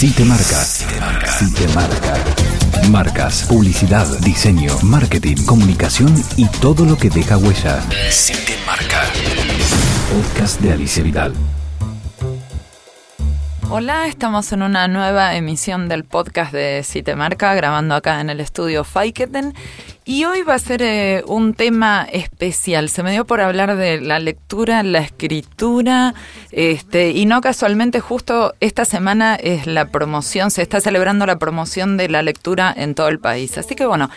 Si te marca. Si te marca. Marcas, publicidad, diseño, marketing, comunicación y todo lo que deja huella. Si te marca. Podcast de Alicia Vidal. Hola, estamos en una nueva emisión del podcast de Si te marca, grabando acá en el estudio Faiketen. Y hoy va a ser eh, un tema especial. Se me dio por hablar de la lectura, la escritura, este, y no casualmente justo esta semana es la promoción, se está celebrando la promoción de la lectura en todo el país. Así que bueno,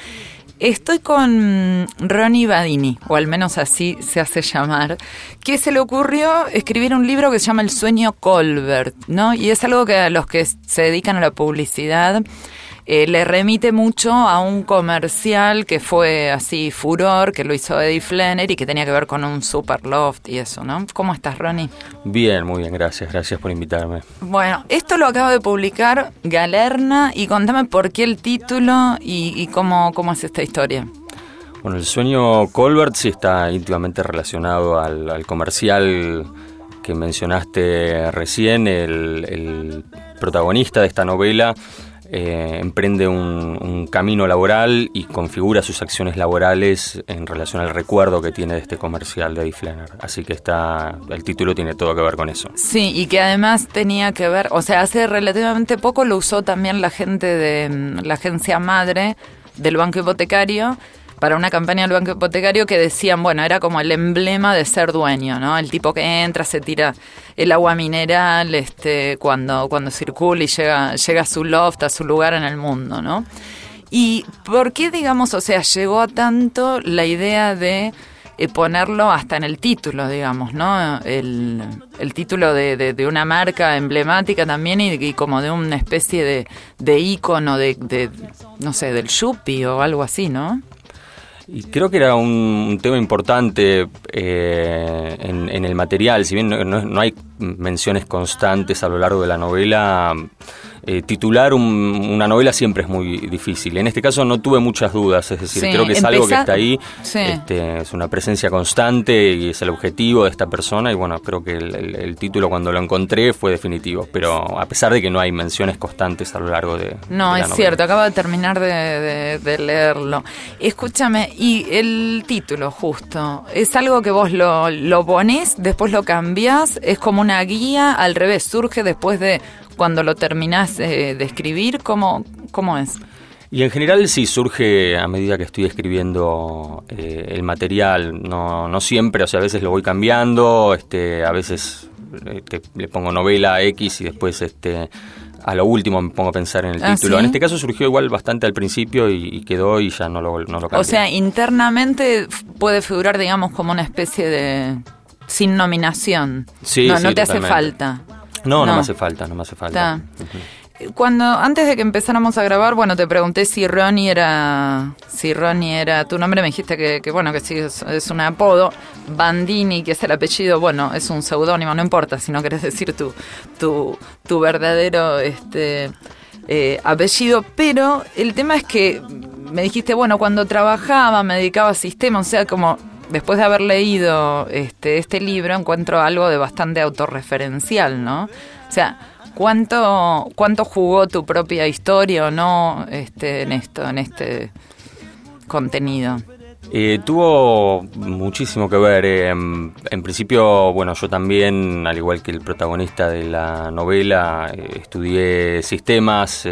Estoy con Ronnie Badini, o al menos así se hace llamar, que se le ocurrió escribir un libro que se llama El sueño Colbert, ¿no? Y es algo que a los que se dedican a la publicidad eh, le remite mucho a un comercial que fue así furor, que lo hizo Eddie Flanner y que tenía que ver con un super loft y eso, ¿no? ¿Cómo estás, Ronnie? Bien, muy bien, gracias, gracias por invitarme. Bueno, esto lo acabo de publicar Galerna y contame por qué el título y, cómo, cómo es esta historia. Bueno, el sueño Colbert sí está íntimamente relacionado al, comercial que mencionaste recién, el protagonista de esta novela eh, emprende un, camino laboral y configura sus acciones laborales en relación al recuerdo que tiene de este comercial de Eddie Flanner. Así que está, el título tiene todo que ver con eso. Sí, y que además tenía que ver, o sea, hace relativamente poco lo usó también la gente de mm, la agencia madre del banco hipotecario para una campaña del banco hipotecario que decían, bueno, era como el emblema de ser dueño, ¿no? El tipo que entra, se tira el agua mineral, este, cuando, cuando circula y llega, llega a su loft, a su lugar en el mundo, ¿no? ¿Y por qué, digamos, o sea, llegó a tanto la idea de eh, ponerlo hasta en el título, digamos, ¿no? El, el título de, de, una marca emblemática también y, como de una especie de, de ícono de, de, no sé, del Yuppie o algo así, ¿no? Y creo que era un, tema importante eh, en, el material, si bien no, hay menciones constantes a lo largo de la novela, eh, titular una novela siempre es muy difícil. En este caso no tuve muchas dudas, es decir, creo que es algo que está ahí, este, es una presencia constante y es el objetivo de esta persona y bueno, creo que el, título cuando lo encontré fue definitivo, pero a pesar de que no hay menciones constantes a lo largo de... No, es cierto, acabo de terminar de, leerlo. Escúchame, y el título justo, ¿es algo que vos lo, lo ponés, después lo cambiás, es como una guía, al revés, surge después de cuando lo terminás eh, de escribir? ¿Cómo, ¿Cómo es? Y en general sí surge a medida que estoy escribiendo eh, el material, no, no siempre, o sea, a veces lo voy cambiando, este, a veces este, le pongo novela X y después este, a lo último me pongo a pensar en el ah, título. En este caso surgió igual bastante al principio y, quedó y ya no lo, no lo cambié. O sea, internamente puede figurar, digamos, como una especie de... sin nominación. Sí, no, no te hace falta. No, no, me hace falta, no me hace falta. Cuando antes de que empezáramos a grabar, bueno, te pregunté si Ronnie era si Ronnie era tu nombre, me dijiste que, bueno, que sí es, un apodo. Bandini, que es el apellido, bueno, es un seudónimo, no importa si no querés decir tu tu, tu verdadero este eh, apellido, pero el tema es que me dijiste, bueno, cuando trabajaba me dedicaba a sistemas, o sea, como después de haber leído este, este libro, encuentro algo de bastante autorreferencial, ¿no? O sea, ¿cuánto, cuánto jugó tu propia historia o no este, en esto, en este contenido? Eh, tuvo muchísimo que ver. Eh, en, principio, bueno, yo también, al igual que el protagonista de la novela, eh, estudié sistemas.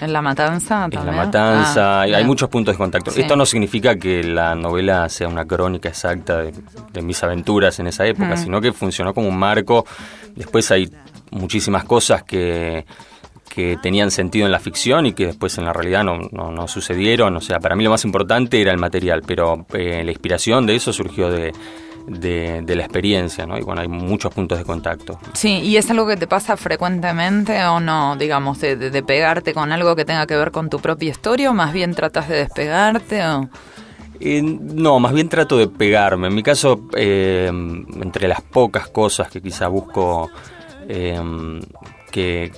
¿En La Matanza? En La Matanza. Ah, hay muchos puntos de contacto. Esto no significa que la novela sea una crónica exacta de, mis aventuras en esa época, sino que funcionó como un marco. Después hay muchísimas cosas que que tenían sentido en la ficción y que después en la realidad no, no, sucedieron. O sea, para mí lo más importante era el material, pero eh, la inspiración de eso surgió de, de, la experiencia, ¿no? Y bueno, hay muchos puntos de contacto. Sí, ¿y es algo que te pasa frecuentemente o no, digamos, de, de, pegarte con algo que tenga que ver con tu propia historia o más bien tratas de despegarte o...? Eh, no, más bien trato de pegarme. En mi caso, eh, entre las pocas cosas que quizá busco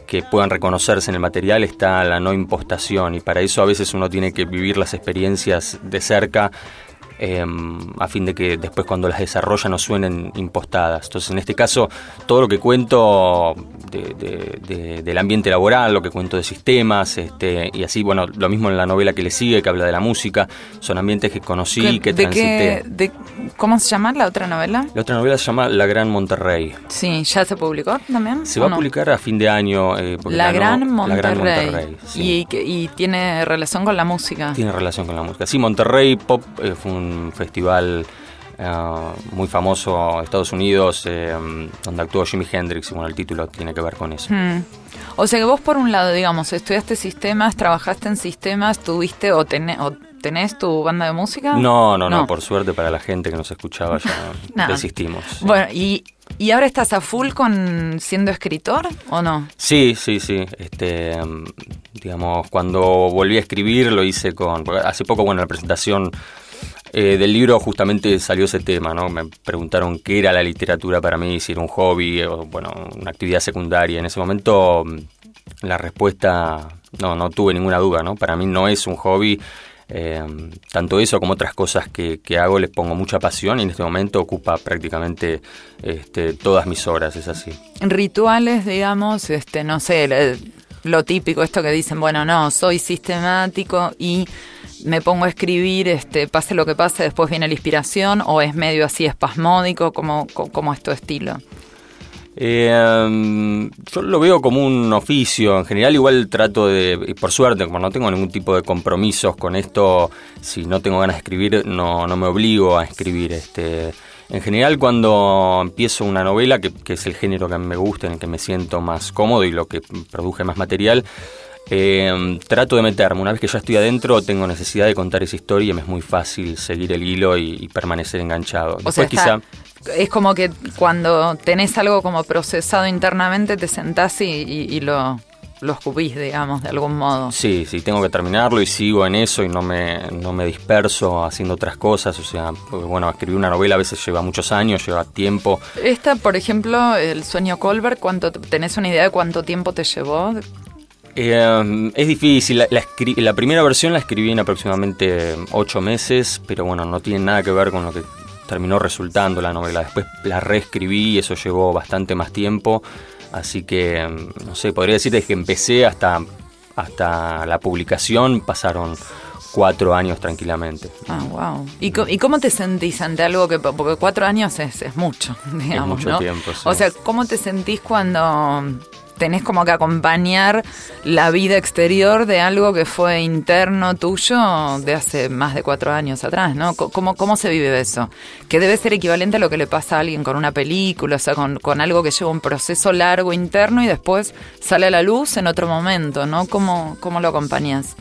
que, puedan reconocerse en el material está la no impostación y para eso a veces uno tiene que vivir las experiencias de cerca em, a fin de que después cuando las desarrolla no suenen impostadas. Entonces, en este caso, todo lo que cuento del ambiente laboral, lo que cuento de sistemas, este, y así, bueno, lo mismo en la novela que le sigue, que habla de la música, son ambientes que conocí, que transité. ¿Cómo se llama la otra novela? La otra novela se llama La Gran Monterrey. Sí, ¿ya se publicó también? Se va a publicar a fin de año. Eh, la, Gran Monterrey. ¿Y, ¿Y, tiene relación con la música? Tiene relación con la música. Sí, Monterrey Pop eh, fue un festival eh, muy famoso en Estados Unidos, donde actuó Jimi Hendrix, y bueno, el título tiene que ver con eso. Hmm. O sea que vos por un lado, digamos, estudiaste sistemas, trabajaste en sistemas, tuviste o tenés... ¿Tenés tu banda de música? No, no, no, por suerte para la gente que nos escuchaba ya desistimos. Bueno, y, ¿y ahora estás a full con siendo escritor o no? Sí, sí, sí. Este, digamos, cuando volví a escribir lo hice con... Hace poco, bueno, en la presentación eh, del libro justamente salió ese tema, ¿no? Me preguntaron qué era la literatura para mí, si era un hobby o, bueno, una actividad secundaria. En ese momento mm, la respuesta, no, no tuve ninguna duda, ¿no? Para mí no es un hobby eh, tanto eso como otras cosas que, hago les pongo mucha pasión y en este momento ocupa prácticamente este, todas mis horas, es así. Rituales, digamos, este, no sé, lo típico, esto que dicen, bueno, no, soy sistemático y me pongo a escribir, este, pase lo que pase, después viene la inspiración, o es medio así espasmódico, como, como es tu estilo. Eh, yo lo veo como un oficio. En general, igual trato de, por suerte, como no tengo ningún tipo de compromisos con esto, si no tengo ganas de escribir, no, no me obligo a escribir. Este, en general, cuando empiezo una novela, que, es el género que me gusta, en el que me siento más cómodo y lo que produce más material, eh, trato de meterme. Una vez que ya estoy adentro, tengo necesidad de contar esa historia y me es muy fácil seguir el hilo y, permanecer enganchado. Después, quizá es como que cuando tenés algo como procesado internamente, te sentás y, lo, lo escupís, digamos, de algún modo. Sí, sí, tengo que terminarlo y sigo en eso y no me, no me disperso haciendo otras cosas. O sea, bueno, escribir una novela a veces lleva muchos años, lleva tiempo. Esta, por ejemplo, El sueño Colbert, ¿cuánto, ¿tenés una idea de cuánto tiempo te llevó? Eh, es difícil, la, la, primera versión la escribí en aproximadamente ocho meses, pero bueno, no tiene nada que ver con lo que terminó resultando la novela. Después la reescribí y eso llevó bastante más tiempo. Así que, mm, no sé, podría decirte que empecé hasta, hasta la publicación, pasaron cuatro años tranquilamente. Ah, wow. ¿Y, cómo te sentís ante algo que, porque cuatro años es, es mucho, digamos, mucho tiempo, O sea, ¿cómo te sentís cuando tenés como que acompañar la vida exterior de algo que fue interno tuyo de hace más de cuatro años atrás, ¿no? ¿Cómo, cómo se vive eso? Que debe ser equivalente a lo que le pasa a alguien con una película, o sea, con, algo que lleva un proceso largo interno y después sale a la luz en otro momento, ¿no? ¿Cómo, cómo lo acompañas?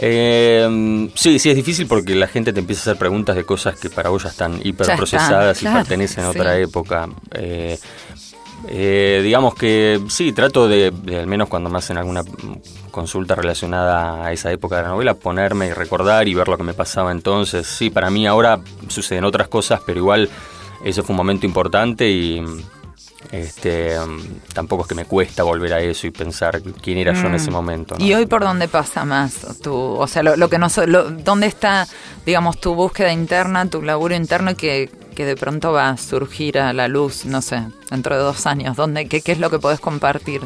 Eh, sí, sí, es difícil porque la gente te empieza a hacer preguntas de cosas que para vos ya están hiperprocesadas y pertenecen a otra época. Eh, eh, digamos que sí, trato de, al menos cuando me hacen alguna consulta relacionada a esa época de la novela, ponerme y recordar y ver lo que me pasaba entonces. Sí, para mí ahora suceden otras cosas, pero igual eso fue un momento importante y este tampoco es que me cuesta volver a eso y pensar quién era yo en ese mm. momento. ¿Y hoy por dónde pasa más? Tu, o sea, lo, que no lo, ¿dónde está, digamos, tu búsqueda interna, tu laburo interno que que de pronto va a surgir a la luz, no sé, dentro de dos años? ¿Dónde, qué, es lo que podés compartir?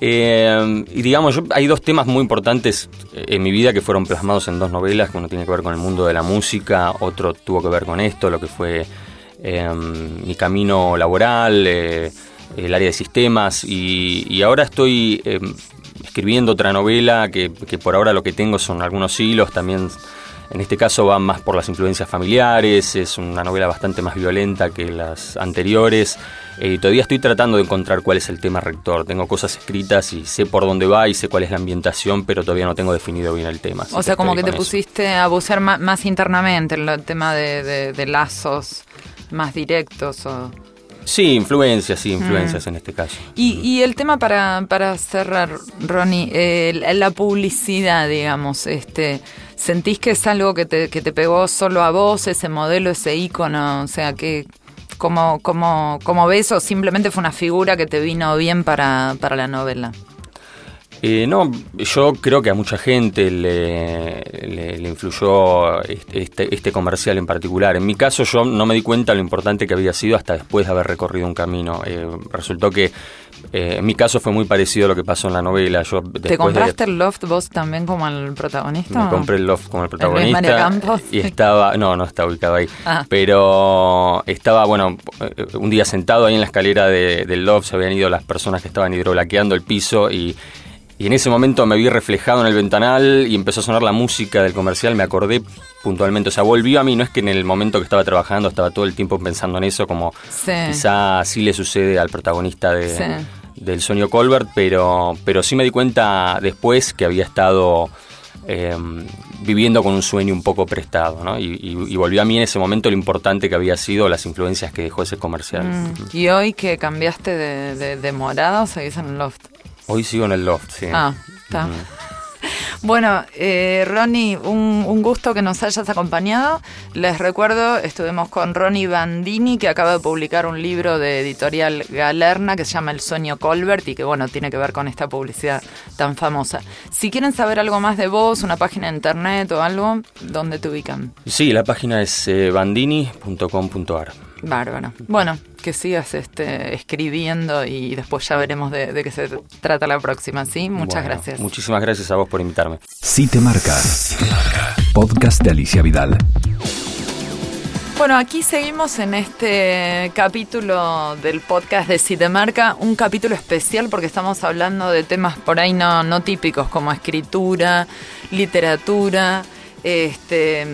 Eh, y digamos, hay dos temas muy importantes en mi vida que fueron plasmados en dos novelas, uno tiene que ver con el mundo de la música, otro tuvo que ver con esto, lo que fue em, mi camino laboral, eh, el área de sistemas, y, ahora estoy em, escribiendo otra novela que, que, por ahora lo que tengo son algunos hilos, también en este caso va más por las influencias familiares, es una novela bastante más violenta que las anteriores. Eh, todavía estoy tratando de encontrar cuál es el tema rector. Tengo cosas escritas y sé por dónde va y sé cuál es la ambientación, pero todavía no tengo definido bien el tema. O sea, como que te pusiste a bucear más, internamente en el tema de, lazos más directos o... Sí, influencias, sí, influencias mm. en este caso. Y, el tema para, para cerrar, Ronnie, eh, la publicidad, digamos, este ¿Sentís que es algo que te, que te pegó solo a vos, ese modelo, ese icono? O sea, que ¿cómo, cómo, cómo ves o simplemente fue una figura que te vino bien para, la novela? Eh, no, yo creo que a mucha gente le, le, influyó este, este, comercial en particular. En mi caso yo no me di cuenta lo importante que había sido hasta después de haber recorrido un camino. Eh, resultó que eh, en mi caso fue muy parecido a lo que pasó en la novela. Yo, ¿Te compraste el loft vos también como el protagonista? Me compré el loft como el protagonista. y estaba, no, no está ubicado ahí. Ah. Pero estaba, bueno, un día sentado ahí en la escalera del loft, se habían ido las personas que estaban hidrolaqueando el piso y y en ese momento me vi reflejado en el ventanal y empezó a sonar la música del comercial, me acordé puntualmente, o sea, volvió a mí, no es que en el momento que estaba trabajando estaba todo el tiempo pensando en eso, como quizá sí le sucede al protagonista del sueño Colbert, pero, pero sí me di cuenta después que había estado em, viviendo con un sueño un poco prestado, ¿no? Y, volvió a mí en ese momento lo importante que había sido las influencias que dejó ese comercial. Mm. ¿Y hoy que cambiaste de, de, morada o seguís en el loft? Hoy sigo en el loft, sí. Ah, está. Bueno, eh, Ronnie, un, gusto que nos hayas acompañado. Les recuerdo, estuvimos con Ronnie Bandini, que acaba de publicar un libro de editorial Galerna que se llama El sueño Colbert y que, bueno, tiene que ver con esta publicidad tan famosa. Si quieren saber algo más de vos, una página de internet o algo, ¿dónde te ubican? Sí, la página es eh, bandini.com.ar. Bárbaro. Bueno, que sigas este, escribiendo y después ya veremos de, qué se trata la próxima, ¿sí? Muchas gracias. Muchísimas gracias a vos por invitarme. Si te marca. Podcast de Alicia Vidal. Bueno, aquí seguimos en este capítulo del podcast de Si te marca, un capítulo especial porque estamos hablando de temas por ahí no, no típicos como escritura, literatura, este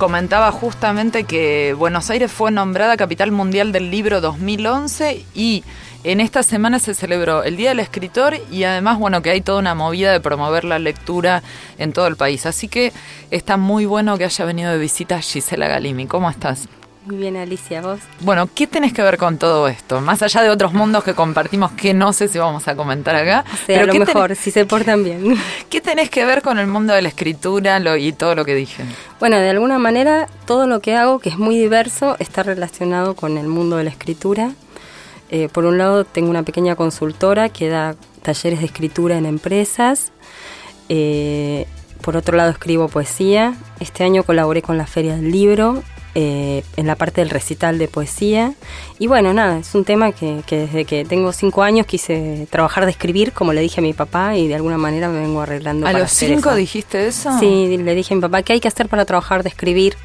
comentaba justamente que Buenos Aires fue nombrada capital mundial del libro 2011 y en esta semana se celebró el Día del Escritor y además, bueno, que hay toda una movida de promover la lectura en todo el país. Así que está muy bueno que haya venido de visita Gisela Galimi. ¿Cómo estás? Muy bien, Alicia, vos. Bueno, ¿qué tenés que ver con todo esto? Más allá de otros mundos que compartimos que no sé si vamos a comentar acá. pero a lo mejor, si se portan bien. ¿Qué tenés que ver con el mundo de la escritura y todo lo que dije? Bueno, de alguna manera, todo lo que hago, que es muy diverso, está relacionado con el mundo de la escritura. Eh, por un lado, tengo una pequeña consultora que da talleres de escritura en empresas. Eh, por otro lado, escribo poesía. Este año colaboré con la Feria del Libro eh, en la parte del recital de poesía. Y bueno, nada, es un tema que, desde que tengo cinco años quise trabajar de escribir, como le dije a mi papá, y de alguna manera me vengo arreglando. ¿A los cinco dijiste eso? Sí, le dije a mi papá, ¿qué hay que hacer para trabajar de escribir?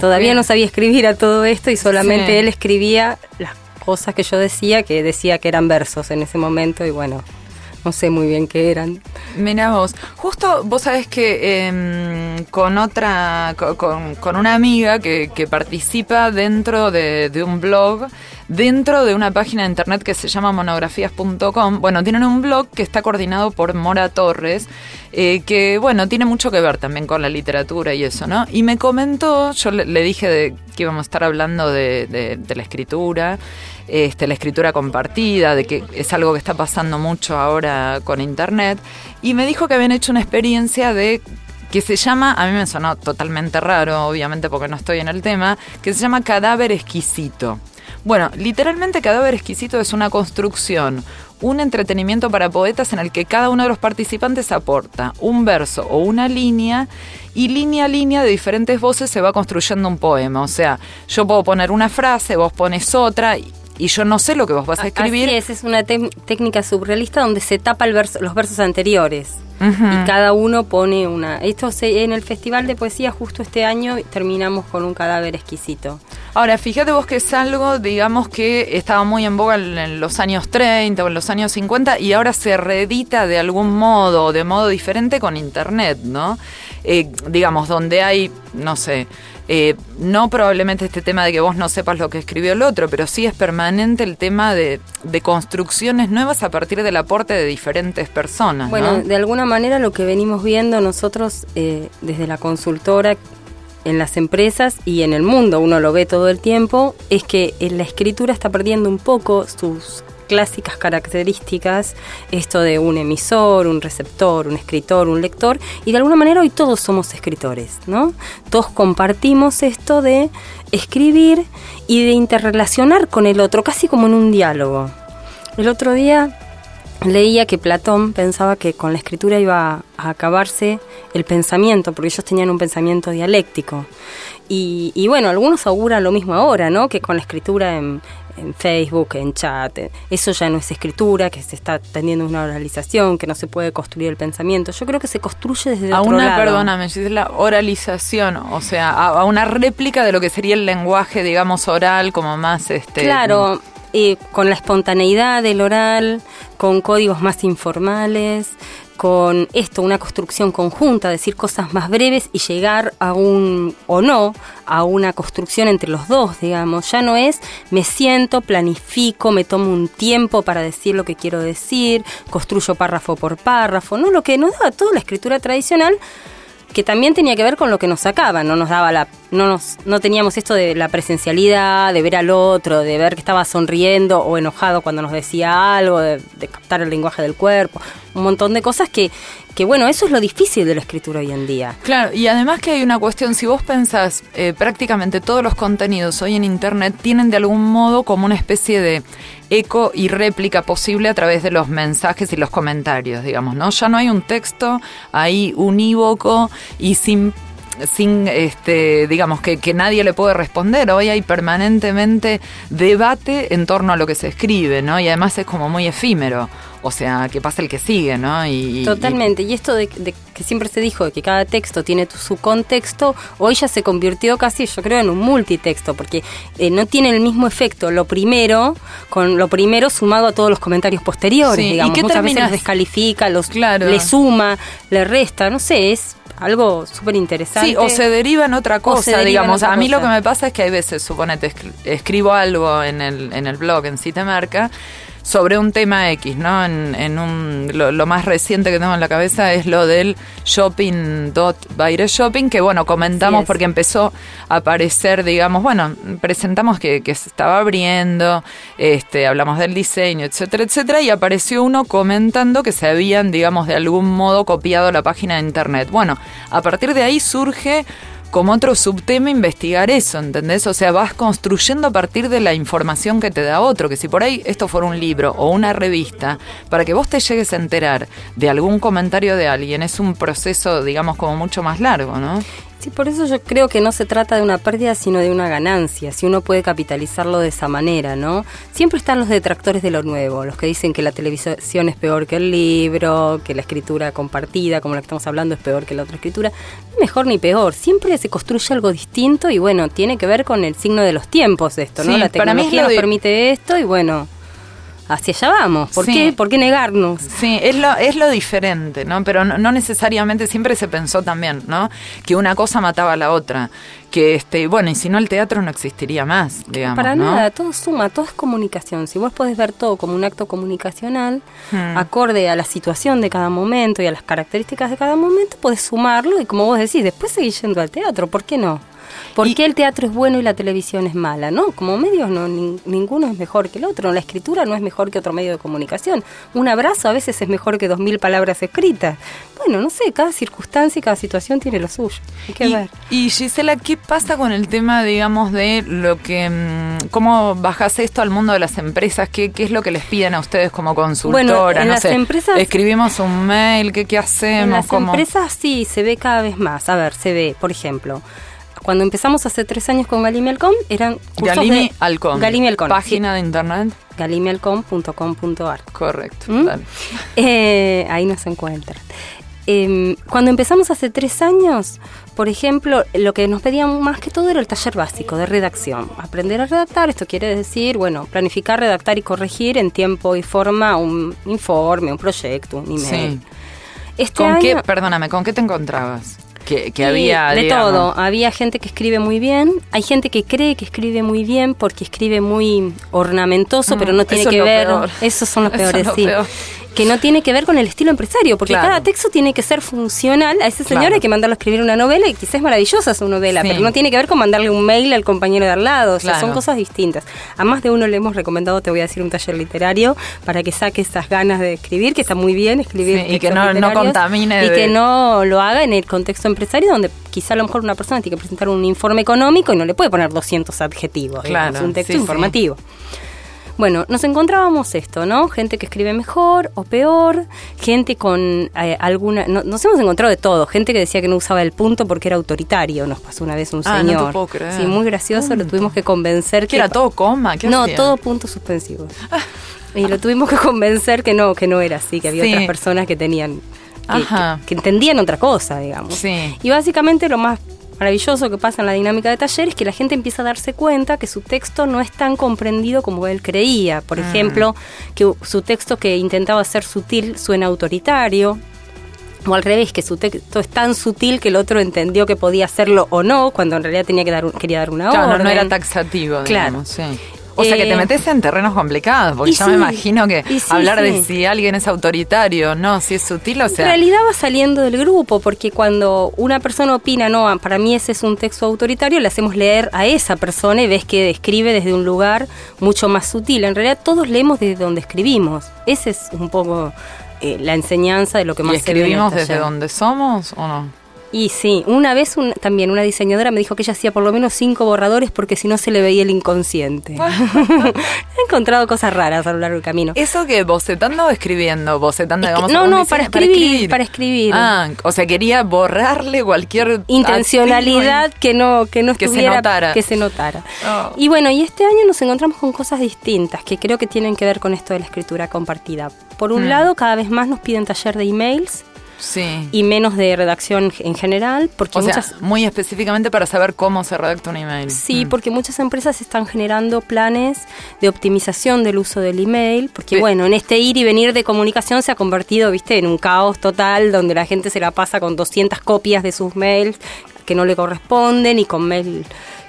Todavía no sabía escribir a todo esto y solamente él escribía las cosas que yo decía, que decía que eran versos en ese momento, y bueno, no sé muy bien qué eran. Mira vos, justo vos sabés que em, con otra, con, una amiga que, participa dentro de, un blog, dentro de una página de internet que se llama monografías.com, bueno, tienen un blog que está coordinado por Mora Torres, eh, que bueno, tiene mucho que ver también con la literatura y eso, ¿no? Y me comentó, yo le, dije que íbamos a estar hablando de, de la escritura, este, la escritura compartida, de que es algo que está pasando mucho ahora con Internet, y me dijo que habían hecho una experiencia de que se llama, a mí me sonó totalmente raro, obviamente porque no estoy en el tema, que se llama Cadáver Exquisito. Bueno, literalmente Cadáver Exquisito es una construcción, un entretenimiento para poetas en el que cada uno de los participantes aporta un verso o una línea y línea a línea de diferentes voces se va construyendo un poema. O sea, yo puedo poner una frase, vos pones otra y yo no sé lo que vos vas a escribir. Así es, es una técnica surrealista donde se tapa los versos anteriores. Y cada uno pone una. Esto se, en el Festival de Poesía justo este año terminamos con un cadáver exquisito. Ahora, fíjate vos que es algo, digamos, que estaba muy en boga en los años 30 o en los años 50 y ahora se reedita de algún modo, de modo diferente con Internet, ¿no? Eh, digamos, donde hay, no sé, eh, no probablemente este tema de que vos no sepas lo que escribió el otro, pero sí es permanente el tema de, construcciones nuevas a partir del aporte de diferentes personas. Bueno, de alguna manera lo que venimos viendo nosotros eh, desde la consultora en las empresas y en el mundo, uno lo ve todo el tiempo, es que la escritura está perdiendo un poco sus clásicas características, esto de un emisor, un receptor, un escritor, un lector, y de alguna manera hoy todos somos escritores, ¿no? Todos compartimos esto de escribir y de interrelacionar con el otro, casi como en un diálogo. El otro día leía que Platón pensaba que con la escritura iba a acabarse el pensamiento, porque ellos tenían un pensamiento dialéctico. Y, y bueno, algunos auguran lo mismo ahora, ¿no? Que con la escritura en, en Facebook, en chat, eh, eso ya no es escritura, que se está teniendo una oralización, que no se puede construir el pensamiento. Yo creo que se construye desde a otro una, lado. perdóname, es la oralización, o sea, a, a una réplica de lo que sería el lenguaje, digamos, oral, como más este. Claro, eh, con la espontaneidad del oral, con códigos más informales, con esto, una construcción conjunta, decir cosas más breves y llegar a un, o no, a una construcción entre los dos, digamos. Ya no es me siento, planifico, me tomo un tiempo para decir lo que quiero decir, construyo párrafo por párrafo, ¿no? Lo que nos daba toda la escritura tradicional que también tenía que ver con lo que nos sacaban, no nos daba la, no nos, no teníamos esto de la presencialidad, de ver al otro, de ver que estaba sonriendo o enojado cuando nos decía algo, de, de captar el lenguaje del cuerpo, un montón de cosas que, que bueno, eso es lo difícil de la escritura hoy en día. Claro, y además que hay una cuestión, si vos pensás, eh, prácticamente todos los contenidos hoy en Internet tienen de algún modo como una especie de eco y réplica posible a través de los mensajes y los comentarios, digamos, ¿no? Ya no hay un texto ahí unívoco y sin sin este digamos que, que nadie le puede responder hoy hay permanentemente debate en torno a lo que se escribe no y además es como muy efímero o sea que pasa el que sigue no y, totalmente. Y esto de, de, que siempre se dijo de que cada texto tiene tu, su contexto hoy ya se convirtió casi yo creo en un multitexto porque eh, no tiene el mismo efecto lo primero con lo primero sumado a todos los comentarios posteriores Sí, ¿y digamos. qué muchas veces los descalifica los Claro. le suma le resta no sé es algo súper interesante Sí, o se deriva en otra cosa, digamos. otra a mí lo que me pasa es que hay veces, suponete, escri- escribo algo en el, en el blog, en Citemarca, sobre un tema X, ¿no? En, en un, lo, lo más reciente que tengo en la cabeza es lo del shopping dot Baire Shopping, que bueno, comentamos porque empezó a aparecer, digamos, bueno, presentamos que, que se estaba abriendo, este, hablamos del diseño, etcétera, etcétera, y apareció uno comentando que se habían, digamos, de algún modo copiado la página de internet. Bueno, a partir de ahí surge como otro subtema investigar eso, ¿entendés? O sea, vas construyendo a partir de la información que te da otro, que si por ahí esto fuera un libro o una revista, para que vos te llegues a enterar de algún comentario de alguien, es un proceso, digamos, como mucho más largo, ¿no? Sí, por eso yo creo que no se trata de una pérdida, sino de una ganancia, si uno puede capitalizarlo de esa manera, ¿no? Siempre están los detractores de lo nuevo, los que dicen que la televisión es peor que el libro, que la escritura compartida, como la que estamos hablando, es peor que la otra escritura. No mejor ni peor, siempre se construye algo distinto y bueno, tiene que ver con el signo de los tiempos de esto, ¿no? Sí, la para mí es tecnología lo nos permite esto y bueno, hacia allá vamos. ¿Por Sí. qué? ¿Por qué negarnos? Sí, es lo, es lo diferente, ¿no? Pero no, no necesariamente, siempre se pensó también, ¿no? Que una cosa mataba a la otra. Que, este, bueno, y si no el teatro no existiría más, digamos, Para ¿no? nada, todo suma, todo es comunicación. Si vos podés ver todo como un acto comunicacional, Hmm. acorde a la situación de cada momento y a las características de cada momento, podés sumarlo y como vos decís, después seguir yendo al teatro, ¿por qué no? ¿Por Y- qué el teatro es bueno y la televisión es mala? No, como medios no, nin- ninguno es mejor que el otro. La escritura no es mejor que otro medio de comunicación. Un abrazo a veces es mejor que dos mil palabras escritas. Bueno, no sé, cada circunstancia y cada situación tiene lo suyo. Hay que y, ver. y, Gisela, ¿qué pasa con el tema, digamos, de lo que... mm, ¿Cómo bajas esto al mundo de las empresas? ¿Qué, qué es lo que les piden a ustedes como consultora? en no las sé, empresas- escribimos un mail, ¿qué, qué hacemos? En las ¿Cómo? empresas sí, se ve cada vez más. A ver, se ve, por ejemplo, cuando empezamos hace tres años con Galimi Alcom, eran cursos Galimi de... Página de internet. sí, galimialcom.com.ar. Correcto. ¿Mm? dale. Eh, ahí nos encuentran. Eh, cuando empezamos hace tres años, por ejemplo, lo que nos pedían más que todo era el taller básico de redacción. Aprender a redactar, esto quiere decir, bueno, planificar, redactar y corregir en tiempo y forma un informe, un proyecto, un email. Sí. Este ¿Con qué, perdóname, con qué te encontrabas? Que, que había, de digamos, todo. Había gente que escribe muy bien, hay gente que cree que escribe muy bien porque escribe muy ornamentoso, Mm, pero no tiene que ver. peor. Esos son los peores, sí. peor. Que no tiene que ver con el estilo empresario, porque Claro. cada texto tiene que ser funcional. A ese señor Claro. hay que mandarlo a escribir una novela y quizás es maravillosa su novela, Sí. pero no tiene que ver con mandarle un mail al compañero de al lado. O sea, Claro. son cosas distintas. A más de uno le hemos recomendado, te voy a decir, un taller literario para que saque esas ganas de escribir, que está muy bien escribir. Sí, y que no- no contamine Y de- que no lo haga en el contexto empresario donde quizá a lo mejor una persona tiene que presentar un informe económico y no le puede poner 200 adjetivos. Claro, digamos, un texto sí, sí. Bueno, nos encontrábamos esto, ¿no? Gente que escribe mejor o peor, gente con eh, alguna... no- nos hemos encontrado de todo, gente que decía que no usaba el punto porque era autoritario, nos pasó una vez un Ah, no te señor. puedo creer. Sí, muy gracioso, lo tuvimos que convencer ¿Qué que... era todo coma? ¿Qué no, hacía? todo puntos suspensivos. Y lo tuvimos que convencer que no, que no era así, que había Sí. otras personas que tenían... Que, Ajá. que- que entendían otra cosa, digamos. Sí. Y básicamente lo más maravilloso que pasa en la dinámica de taller es que la gente empieza a darse cuenta que su texto no es tan comprendido como él creía. Por Mm. ejemplo, que su texto que intentaba ser sutil suena autoritario. O al revés, que su texto es tan sutil que el otro entendió que podía hacerlo o no, cuando en realidad tenía que dar un- quería dar una Claro, orden. no era taxativo, Claro. sí. O sea, que te Eh, metes en terrenos complicados, porque ya me imagino que sí, hablar de si alguien es autoritario, no, si es sutil, o sea... En realidad va saliendo del grupo, porque cuando una persona opina, no, para mí ese es un texto autoritario, le hacemos leer a esa persona y ves que escribe desde un lugar mucho más sutil. En realidad todos leemos desde donde escribimos. Esa es un poco eh, la enseñanza de lo que ¿Y más se ve en el escribimos desde donde somos o no? Y sí, una vez un- también una diseñadora me dijo que ella hacía por lo menos cinco borradores porque si no se le veía el inconsciente. He encontrado cosas raras a lo largo del camino. ¿Eso que bocetando o escribiendo? Bocetando, Es que- digamos, no, no, diseño? para escribir, para escribir. Ah, o sea, quería borrarle cualquier... intencionalidad que no que no Que se estuviera notara. que se notara. Oh. y bueno y este año nos encontramos con cosas distintas que creo que tienen que ver con esto de la escritura compartida por un Mm. lado cada vez más nos piden taller de emails Sí. y menos de redacción en general porque o sea, muchas muy específicamente para saber cómo se redacta un email. Sí, Mm. porque muchas empresas están generando planes de optimización del uso del email, porque bueno, en este ir y venir de comunicación se ha convertido, viste, en un caos total donde la gente se la pasa con 200 copias de sus mails que no le corresponden y con mail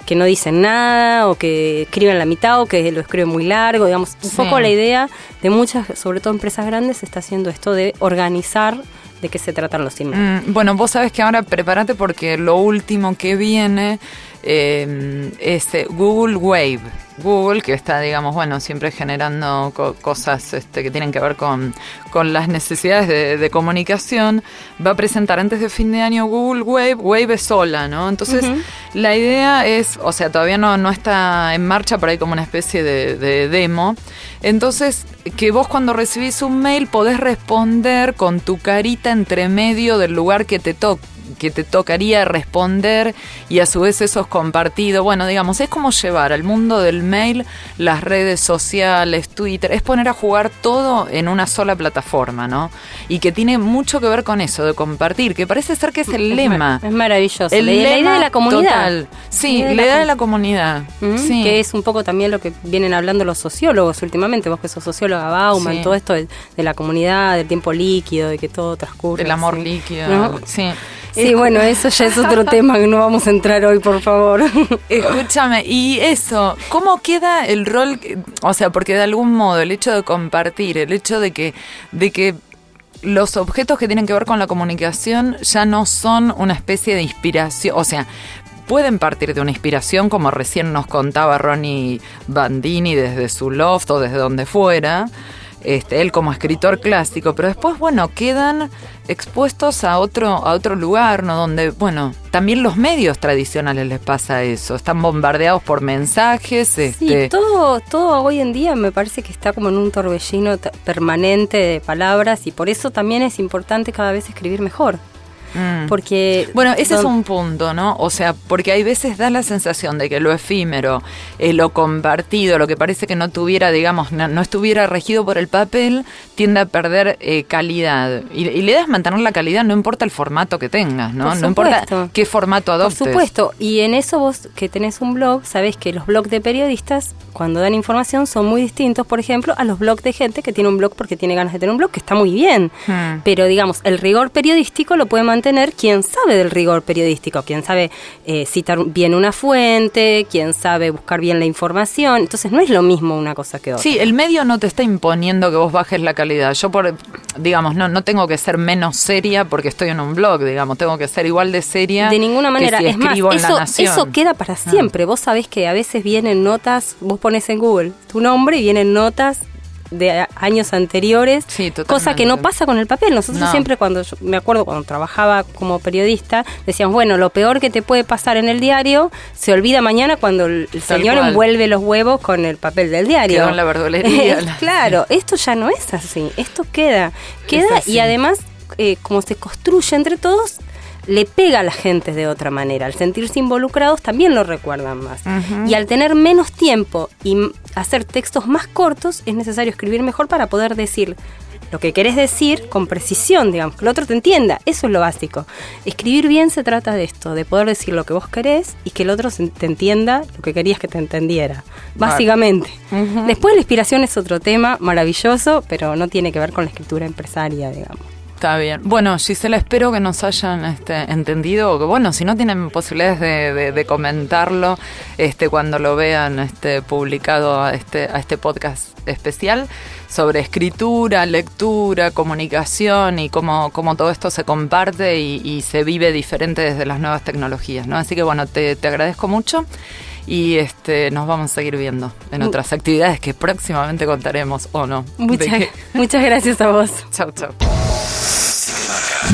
que no dicen nada o que escriben la mitad o que lo escriben muy largo, digamos, un Sí. poco la idea de muchas, sobre todo empresas grandes, está haciendo esto de organizar de qué se tratan los emails. Mm, bueno, vos sabés que ahora prepárate porque lo último que viene eh, es eh, Google Wave. Google, que está, digamos, bueno, siempre generando co- cosas este, que tienen que ver con, con las necesidades de, de comunicación, va a presentar antes de fin de año Google Wave. Wave es sola, ¿no? Entonces, la idea es, o sea, todavía no, no está en marcha, pero hay como una especie de, de demo. Entonces, que vos cuando recibís un mail podés responder con tu carita entre medio del lugar que te toca que te tocaría responder y a su vez eso es compartido. Bueno, digamos, es como llevar al mundo del mail las redes sociales, Twitter, es poner a jugar todo en una sola plataforma, ¿no? Y que tiene mucho que ver con eso, de compartir, que parece ser que es el Es lema. mar- es maravilloso. El la, la idea de la comunidad. total. Sí, la idea de la comunidad. Mm, Sí. Que es un poco también lo que vienen hablando los sociólogos últimamente, vos que sos socióloga, Bauman, Sí. todo esto de, de la comunidad, del tiempo líquido, de que todo transcurre. El amor líquido. ¿No? Sí. Sí, bueno, eso ya es otro tema que no vamos a entrar hoy, por favor. Escúchame, y eso, ¿cómo queda el rol? O sea, porque de algún modo el hecho de compartir, el hecho de que, de que los objetos que tienen que ver con la comunicación ya no son una especie de inspiración, o sea, pueden partir de una inspiración, como recién nos contaba Ronnie Bandini desde su loft o desde donde fuera, este, él como escritor clásico, pero después, bueno, quedan expuestos a otro, a otro lugar, ¿no? Donde, bueno, también los medios tradicionales les pasa eso, están bombardeados por mensajes, Sí, este, todo, todo hoy en día me parece que está como en un torbellino permanente de palabras y por eso también es importante cada vez escribir mejor. Mm. Porque Bueno, ese es un punto, ¿no? O sea, porque hay veces da la sensación de que lo efímero, eh, lo compartido, lo que parece que no tuviera, digamos, no, no estuviera regido por el papel, tiende a perder eh, calidad. Y, y la idea es mantener la calidad, no importa el formato que tengas, ¿no? Por No importa qué formato Por adoptes. supuesto, y en eso vos que tenés un blog, sabés que los blogs de periodistas, cuando dan información, son muy distintos, por ejemplo, a los blogs de gente que tiene un blog porque tiene ganas de tener un blog, que está muy bien. Hmm. Pero digamos, el rigor periodístico lo puede mantener quien sabe del rigor periodístico, quien sabe eh, citar bien una fuente, quien sabe buscar bien la información. Entonces no es lo mismo una cosa que otra. Sí, el medio no te está imponiendo que vos bajes la calidad. Yo, por, digamos, no, no tengo que ser menos seria porque estoy en un blog, digamos. Tengo que ser igual de seria. De ninguna que manera. si es más, eso. Ah. eso queda para siempre. Vos sabés que a veces vienen notas, vos pones en Google tu nombre y vienen notas de años anteriores, Sí, cosa que no pasa con el papel. Nosotros No. siempre cuando, yo- me acuerdo cuando trabajaba como periodista, decíamos, bueno, lo peor que te puede pasar en el diario se olvida mañana cuando el Tal señor cual. envuelve los huevos con el papel del diario. Quedó en la verdulería. claro, esto ya no es así, esto queda, queda y además, eh, como se construye entre todos, le pega a la gente de otra manera. Al sentirse involucrados también lo recuerdan más. Y al tener menos tiempo y hacer textos más cortos, es necesario escribir mejor para poder decir lo que querés decir con precisión, digamos, que el otro te entienda. Eso es lo básico. Escribir bien se trata de esto, de poder decir lo que vos querés y que el otro te entienda lo que querías que te entendiera. Básicamente. Después la inspiración es otro tema maravilloso, pero no tiene que ver con la escritura empresaria, digamos. Está bien. Bueno, Gisela, espero que nos hayan este, entendido, o que bueno, si no tienen posibilidades de, de- de comentarlo este, cuando lo vean este, publicado a este, a este podcast especial sobre escritura, lectura, comunicación y cómo, cómo todo esto se comparte y, y se vive diferente desde las nuevas tecnologías, ¿no? Así que bueno, te, te agradezco mucho y este, nos vamos a seguir viendo en otras actividades que próximamente contaremos o no. Muchas, qué. muchas gracias a vos. Chau, chau.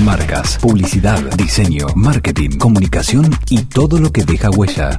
Marcas, publicidad, diseño, marketing, comunicación y todo lo que deja huella.